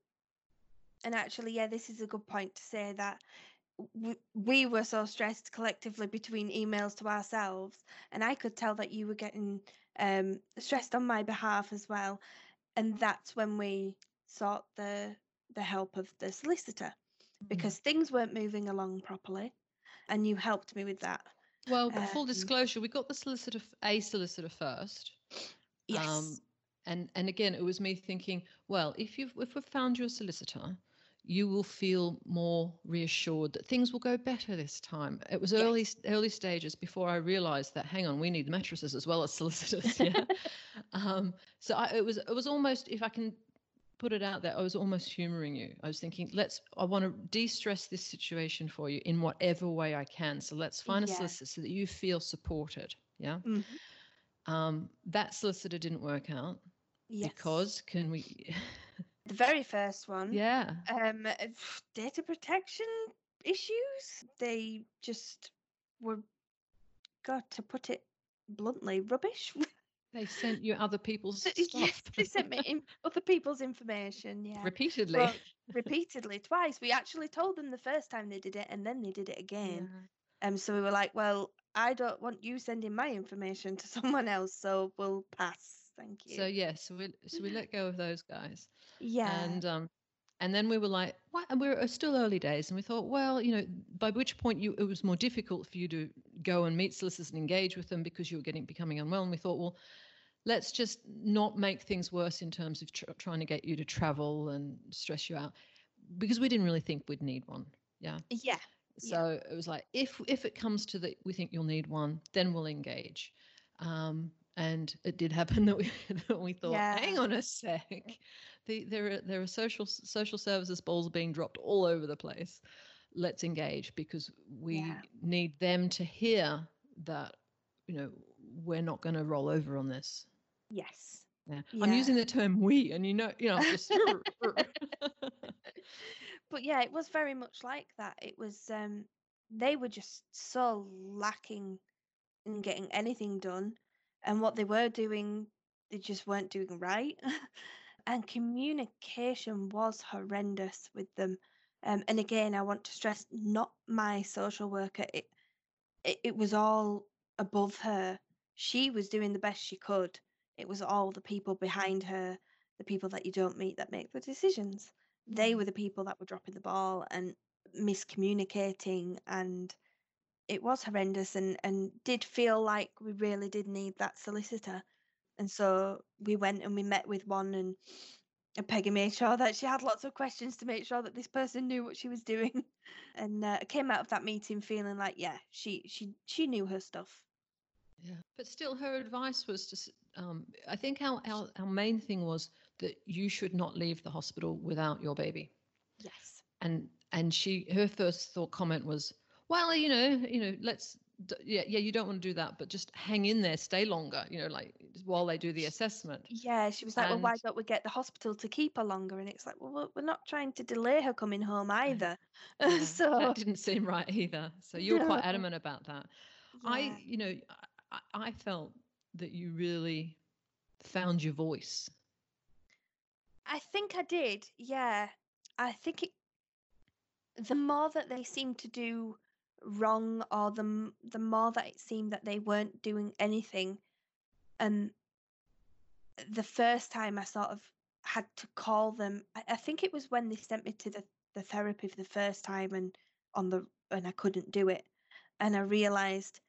and actually yeah, this is a good point to say that we, we were so stressed collectively between emails to ourselves and I could tell that you were getting um stressed on my behalf as well and that's when we sought the the help of the solicitor because things weren't moving along properly and you helped me with that.
Well, but full
Um,
disclosure, we got the solicitor, a solicitor first.
Yes.
Um, and and again, it was me thinking, well, if you've if we've found you a solicitor, you will feel more reassured that things will go better this time. It was early
Yes.
early stages before I realised that hang on, we need mattresses as well as solicitors. Yeah. um, so I, it was it was almost if I can put it out there, I was almost humouring you. I was thinking, let's I want to de-stress this situation for you in whatever way I can. So let's find a
Yeah.
solicitor so that you feel supported. Yeah.
Mhm.
Um, that solicitor didn't work out
Yes.
because can we?
the very first one
yeah.
um data protection issues they just were god to put it bluntly rubbish
They sent you other people's stuff
yes they sent me in other people's information yeah
repeatedly.
Well, repeatedly twice we actually told them the first time they did it and then they did it again
Yeah.
um so we were like well i don't want you sending my information to someone else so we'll pass thank you
So yeah, so we so we let go of those guys,
yeah
and um, and then we were like, what? And we were still early days, and we thought, well, you know, by which point you it was more difficult for you to go and meet solicitors and engage with them because you were getting becoming unwell, and we thought, well, let's just not make things worse in terms of tr- trying to get you to travel and stress you out, because we didn't really think we'd need one. Yeah.
yeah Yeah.
So it was like, if if it comes to that, we think you'll need one, then we'll engage. Um, and it did happen that we that we thought, hang on a sec, the, there are there are social social services balls being dropped all over the place. let's engage because we
Yeah.
need them to hear that you know we're not going to roll over on this
Yes.
yeah. i'm using the term we and you know you know just
But yeah, it was very much like that. It was um they were just so lacking in getting anything done and what they were doing they just weren't doing right. and communication was horrendous with them. Um, and again, I want to stress not my social worker. It, it it was all above her. She was doing the best she could. It was all the people behind her, the people that you don't meet that make the decisions. They
Mm.
were the people that were dropping the ball and miscommunicating and it was horrendous and and did feel like we really did need that solicitor. And so we went and we met with one and and Peggy made sure that she had lots of questions to make sure that this person knew what she was doing. And uh, came out of that meeting feeling like, yeah, she she she knew her stuff.
Yeah, but still, her advice was to. Um, I think our, our our main thing was that you should not leave the hospital without your baby,
Yes.
and and she her first thought comment was, well, you know, you know, let's. Yeah, yeah, you don't want to do that, but just hang in there, stay longer, you know, like while they do the assessment.
Yeah, she was like, well, why don't we get the hospital to keep her longer? And it's like, well, we're not trying to delay her coming home either.
yeah,
so,
that didn't seem right either. So you were quite adamant about that. I, you know, I, I I felt that you really found your voice.
I think I did. Yeah. I think it, the more that they seemed to do wrong or the the more that it seemed that they weren't doing anything and the first time I sort of had to call them I, I think it was when they sent me to the, the therapy for the first time and on the and I couldn't do it and I realized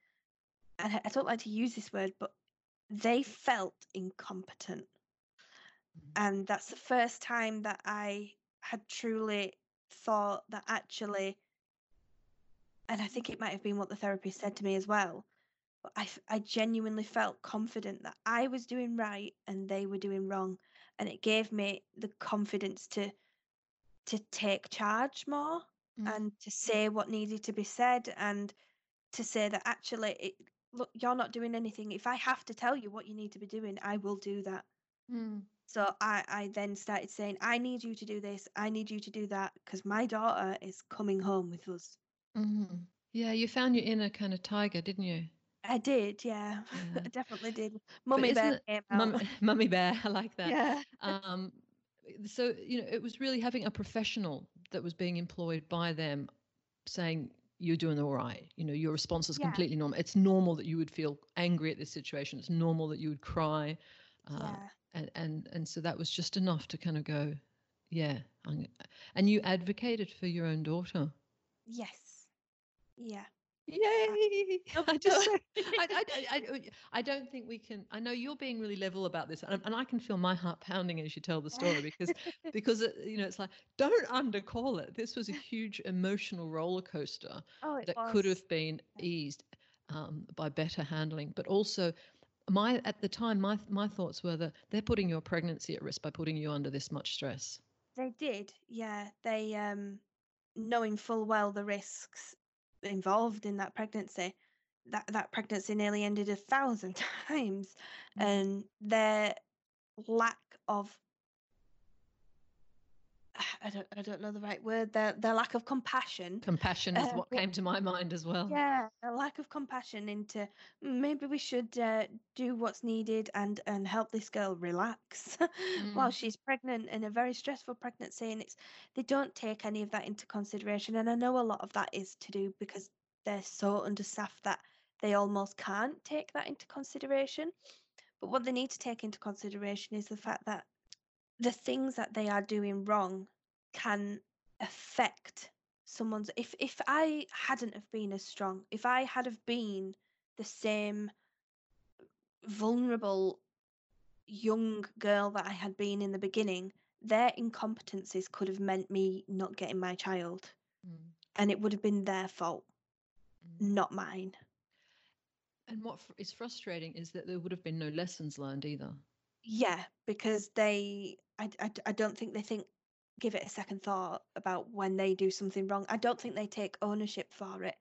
and I, don't like to use this word but they felt incompetent
Mm.
and that's the first time that I had truly thought that actually and I think it might have been what the therapist said to me as well but I, I genuinely felt confident that I was doing right and they were doing wrong and it gave me the confidence to to take charge more
Mm.
and to say what needed to be said and to say that actually it, look you're not doing anything if I have to tell you what you need to be doing I will do that
Mm.
so I, I then started saying, I need you to do this, I need you to do that, because my daughter is coming home with us.
Mhm. Yeah, you found your inner kind of tiger, didn't you?
I did, yeah.
Yeah.
I definitely did. Mummy Bear
it
came out.
mum, mummy bear? I like that.
yeah.
Um, so you know, it was really having a professional that was being employed by them, saying you're doing all right. You know, your response is
Yeah.
completely normal. It's normal that you would feel angry at this situation. It's normal that you would cry, uh,
Yeah.
and and and so that was just enough to kind of go, yeah. I'm, and you advocated for your own daughter.
Yes. Yeah.
Yay!
Oh,
I just, I, I, I, I- I don't think we can. I know you're being really level about this, and, and I can feel my heart pounding as you tell the story because, because you know, it's like don't undercall it. This was a huge emotional roller coaster
oh,
that
was.
could have been eased um, by better handling, but also. My at the time, my my thoughts were that they're putting your pregnancy at risk by putting you under this much stress.
They did, yeah. They, um, knowing full well the risks involved in that pregnancy, that, that pregnancy nearly ended a thousand times.
Mm.
And their lack of I don't I don't know the right word. Their their lack of compassion.
Compassion is
Uh,
what came to my mind as well.
Yeah, a lack of compassion into "Mm, maybe we should uh, do what's needed and and help this girl relax while
Mm.
she's pregnant in a very stressful pregnancy and it's they don't take any of that into consideration and I know a lot of that is to do because they're so understaffed that they almost can't take that into consideration. But what they need to take into consideration is the fact that the things that they are doing wrong can affect someone's if if I hadn't have been as strong, if I had have been the same vulnerable young girl that I had been in the beginning, their incompetencies could have meant me not getting my child.
Mm.
And it would have been their fault,
Mm.
not mine.
And what is frustrating is that there would have been no lessons learned either.
Yeah, because they, I, I, I don't think they think give it a second thought about when they do something wrong. I don't think they take ownership for it.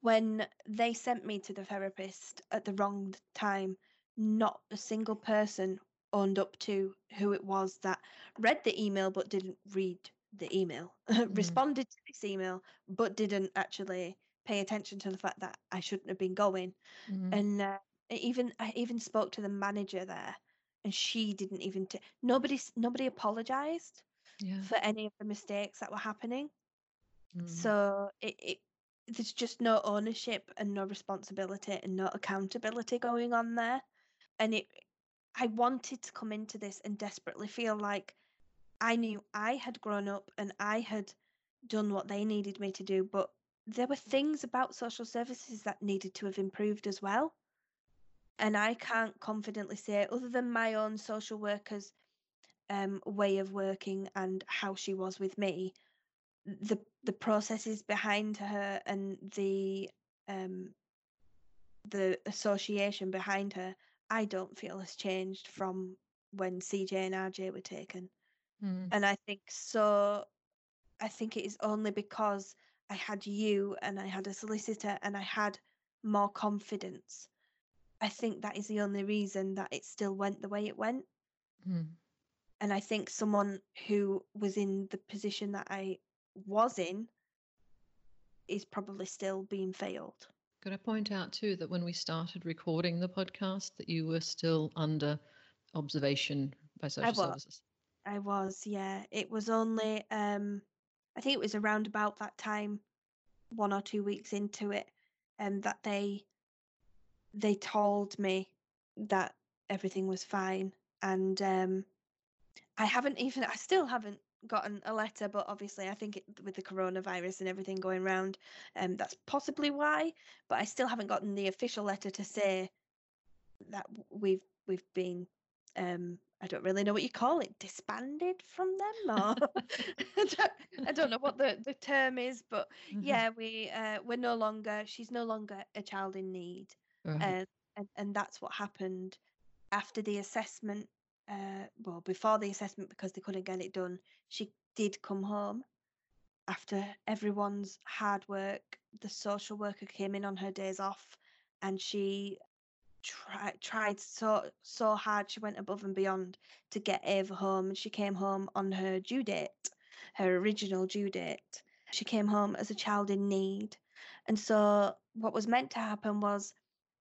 When they sent me to the therapist at the wrong time, not a single person owned up to who it was that read the email but didn't read the email,
Mm.
responded to this email but didn't actually pay attention to the fact that I shouldn't have been going.
Mm.
And uh, even I even spoke to the manager there, and she didn't even. T- nobody nobody apologized
Yeah.
for any of the mistakes that were happening.
Mm.
So it, it there's just no ownership and no responsibility and no accountability going on there. And it I wanted to come into this and desperately feel like I knew I had grown up and I had done what they needed me to do, but there were things about social services that needed to have improved as well. And I can't confidently say, other than my own social worker's um, way of working and how she was with me, the the processes behind her and the um, the association behind her, I don't feel has changed from when CJ and RJ were taken.
Mm.
And I think so. I think it is only because I had you and I had a solicitor and I had more confidence. I think that is the only reason that it still went the way it went.
Mm.
And I think someone who was in the position that I was in is probably still being failed.
Could I point out too that when we started recording the podcast, that you were still under observation by social
was.
services?
I was, yeah. It was only um I think it was around about that time, one or two weeks into it, um that they they told me that everything was fine. And um I haven't even I still haven't gotten a letter, but obviously I think it, with the coronavirus and everything going around, um that's possibly why. But I still haven't gotten the official letter to say that we've we've been um I don't really know what you call it, disbanded from them or I, don't, I don't know what the, the term is, but
Mhm.
yeah, we uh, we're no longer she's no longer a child in need. Uh, and, and that's what happened after the assessment uh well before the assessment because they couldn't get it done she did come home after everyone's hard work the social worker came in on her days off and she tried tried so so hard she went above and beyond to get Ava home and she came home on her due date her original due date. She came home as a child in need. And so what was meant to happen was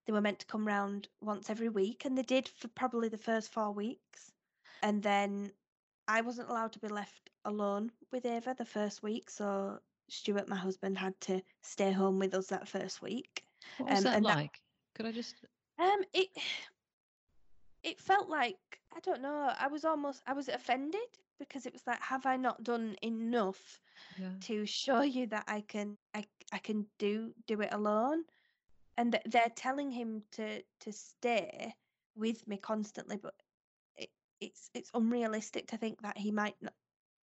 they were meant to come round once every week and they did for probably the first four weeks and then i wasn't allowed to be left alone with ava the first week so stuart my husband had to stay home with us that first week
what was
um,
that
and that-
like? Could I just?
um it it felt like i don't know i was almost i was offended because it was like have i not done enough
Yeah.
to show you that I can I, I can do do it alone and th- they're telling him to to stay with me constantly but it, it's it's unrealistic to think that he might not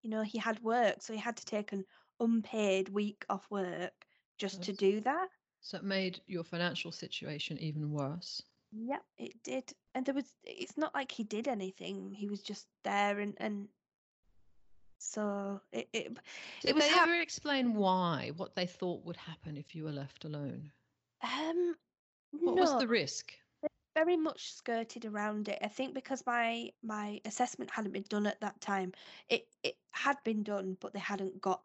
you know he had work so he had to take an unpaid week off work just to do that
So it made your financial situation even worse.
yep it did and there was it's not like he did anything he was just there and and so it it,
Did
it was
they ever explain why? What they thought would happen if you were left alone?
Um
What
no.
was the risk?
very much skirted around it. I think because my my assessment hadn't been done at that time. It it had been done, but they hadn't got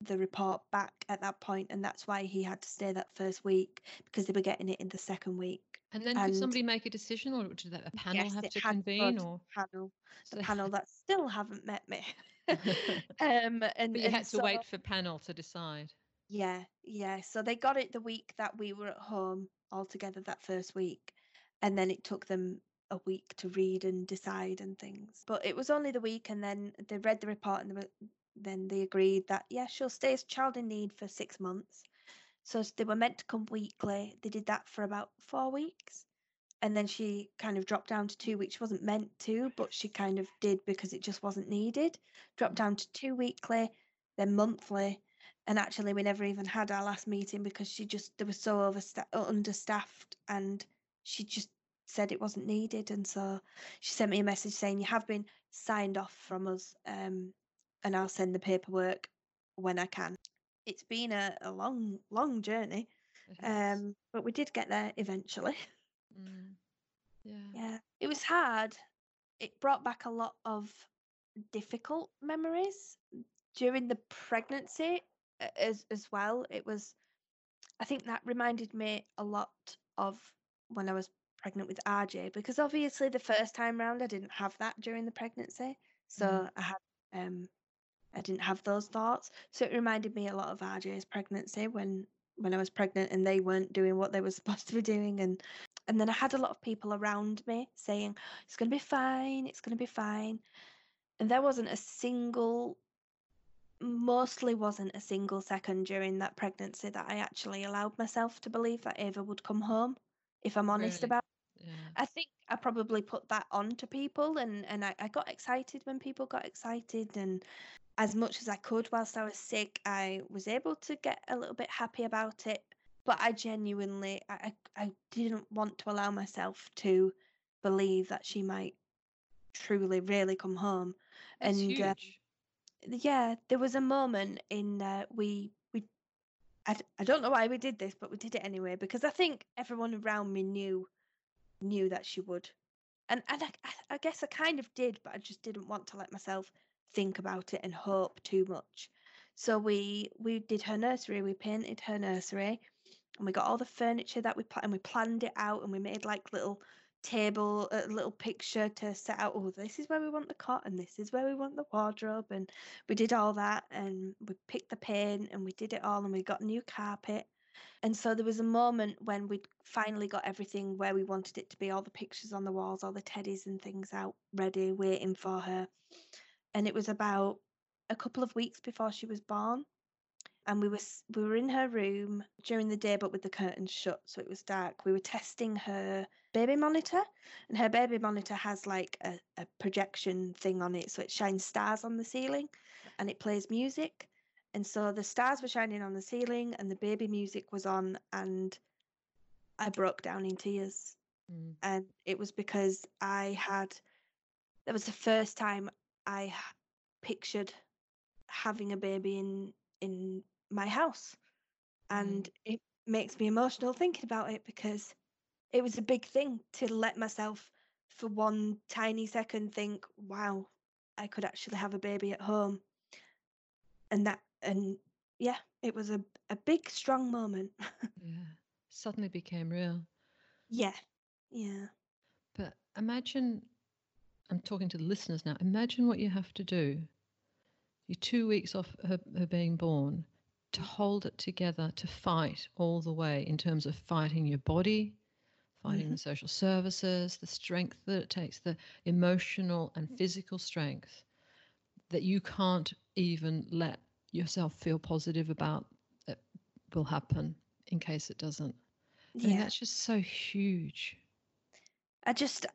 the report back at that point, and that's why he had to stay that first week because they were getting it in the second week.
And then could somebody make a decision, or did a panel
Yes,
have to convene? Or
the panel,
so
the panel that still haven't met me. um, and
but you
and
had to
so-
wait for panel to decide.
Yeah, yeah. So they got it the week that we were at home all together that first week. And then it took them a week to read and decide and things. But it was only the week and then they read the report and they were, then they agreed that yeah, she'll stay as child in need for six months. So they were meant to come weekly. They did that for about four weeks. And then she kind of dropped down to two weeks. Wasn't meant to, but she kind of did because it just wasn't needed. Dropped down to two weekly, then monthly, and actually we never even had our last meeting because she just they were so oversta- understaffed and she just said it wasn't needed and so she sent me a message saying you have been signed off from us um and I'll send the paperwork when I can. It's been a, a long, long journey, um, but we did get there eventually.
Mm. Yeah.
Yeah, it was hard. It brought back a lot of difficult memories during the pregnancy as as well. It was, I think that reminded me a lot of when I was pregnant with RJ because obviously the first time round I didn't have that during the pregnancy, so
Mm.
I had um I didn't have those thoughts. So it reminded me a lot of RJ's pregnancy when when I was pregnant and they weren't doing what they were supposed to be doing and and then I had a lot of people around me saying it's going to be fine, it's going to be fine. And there wasn't a single mostly wasn't a single second during that pregnancy that I actually allowed myself to believe that Ava would come home if I'm honest
Really?
about
Yeah.
I think I probably put that on to people and, and I, I got excited when people got excited and as much as I could whilst I was sick, I was able to get a little bit happy about it. But I genuinely I, I didn't want to allow myself to believe that she might truly really come home.
That's
and uh,
huge.
Yeah, there was a moment in uh, we we I don't know why we did this, but we did it anyway because I think everyone around me knew knew that she would, and and I, I- I guess I kind of did, but I just didn't want to let myself think about it and hope too much. So we we did her nursery, we painted her nursery, and we got all the furniture that we pla- and we planned it out, and we made like little table, a little picture to set out. Oh, this is where we want the cot, and this is where we want the wardrobe, and we did all that, and we picked the paint, and we did it all, and we got new carpet. And so there was a moment when we'd finally got everything where we wanted it to be, all the pictures on the walls, all the teddies and things out ready, waiting for her. And it was about a couple of weeks before she was born. And we were we were in her room during the day, but with the curtains shut, so it was dark. We were testing her baby monitor, and her baby monitor has like a, a projection thing on it, so it shines stars on the ceiling, and it plays music. And so the stars were shining on the ceiling, and the baby music was on, and I broke down in tears.
Mm.
And it was because I had, that was the first time i pictured having a baby in in my house, and it makes me emotional thinking about it because it was a big thing to let myself for one tiny second think, wow, I could actually have a baby at home. And that and yeah, it was a, a big strong moment.
Yeah. Suddenly became real.
yeah. Yeah.
But imagine, I'm talking to the listeners now. Imagine what you have to do. You're two weeks off her, her being born to hold it together, to fight all the way in terms of fighting your body, fighting mm-hmm. the social services, the strength that it takes, the emotional and physical strength that you can't even let yourself feel positive about it will happen in case it doesn't. I mean,
Yeah.
that's just so huge.
I just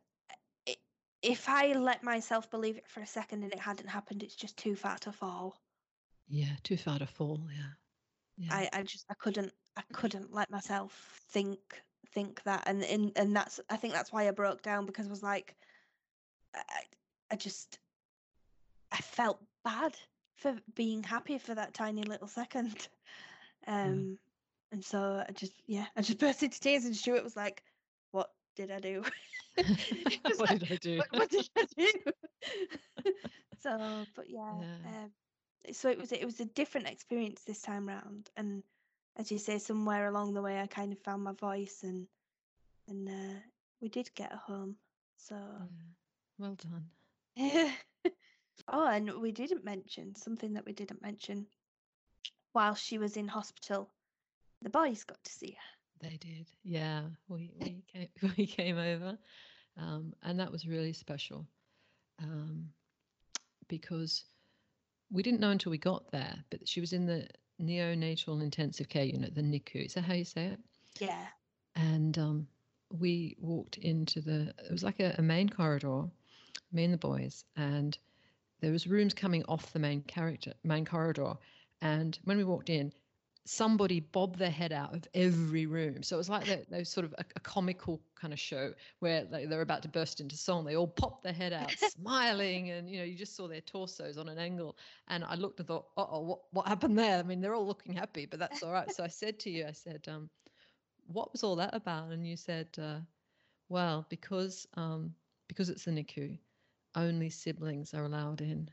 if I let myself believe it for a second and it hadn't happened, it's just too far to fall.
Yeah, too far to fall. Yeah. Yeah.
I, I just I couldn't I couldn't let myself think think that and and, and that's I think that's why I broke down because I was like I, I just I felt bad for being happy for that tiny little second. Um and so I just yeah, I just burst into tears and Stuart was like, What did I do?
What
like,
did I do?
what, what did I do? so, but yeah,
Yeah.
um, so it was it was a different experience this time round, and as you say, somewhere along the way, I kind of found my voice, and and uh, we did get a home. So,
Yeah. Well done.
oh, and we didn't mention something that we didn't mention while she was in hospital. The boys got to see her.
They did. Yeah. We we came we came over, um, and that was really special, um, because we didn't know until we got there. But she was in the neonatal intensive care unit, the NICU. Is that how you say it?
Yeah,
and um, we walked into the it was like a, a main corridor me and the boys and there was rooms coming off the main character main corridor and when we walked in somebody bobbed their head out of every room. So it was like that, was sort of a, a, comical kind of show where they, they're about to burst into song. They all popped their head out, smiling, and you know, you just saw their torsos on an angle. And I looked and thought, oh, what what happened there? I mean, they're all looking happy, but that's all right. So I said to you, I said, um, what was all that about? And you said, uh, well, because um, because it's a NICU, only siblings are allowed in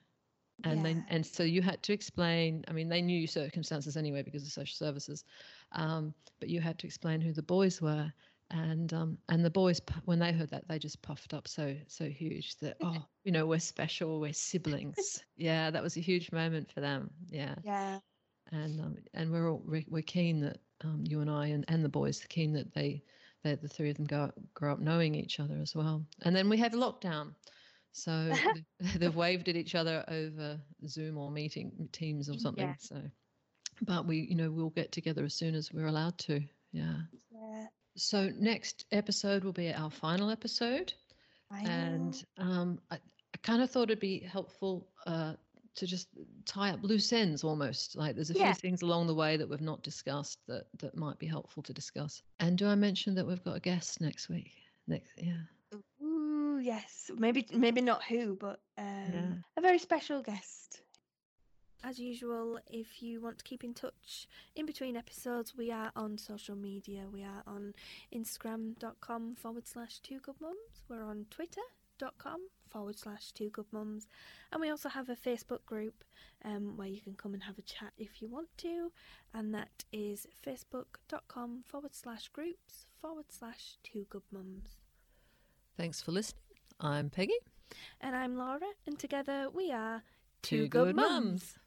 and yeah. then and so you had to explain i mean they knew circumstances anyway because of social services um, but you had to explain who the boys were. And um, and the boys when they heard that they just puffed up so so huge that oh you know we're special we're siblings. Yeah that was a huge moment for them. Yeah.
Yeah.
And um, and we're all we're keen that um, you and I and, and the boys are keen that they that the three of them go grow up knowing each other as well. And then we have lockdown so they've waved at each other over Zoom or meeting Teams or something. Yeah. So, but we, you know, we'll get together as soon as we're allowed to. Yeah. Yeah. So next episode will be our final episode, and um, I, I kind of thought it'd be helpful uh, to just tie up loose ends almost. Like there's a yeah. few things along the way that we've not discussed that that might be helpful to discuss. And do I mention that we've got a guest next week? Next, yeah
yes. Maybe maybe not who, but um, yeah. a very special guest. As usual, if you want to keep in touch in between episodes, we are on social media. We are on Instagram.com forward slash two good mums. We're on Twitter.com forward slash two good mums. And we also have a Facebook group um, where you can come and have a chat if you want to. And that is facebook.com forward slash groups forward slash two good mums.
Thanks for listening. I'm Peggy.
And I'm Laura, and together we are
Two, Good, Good Mums.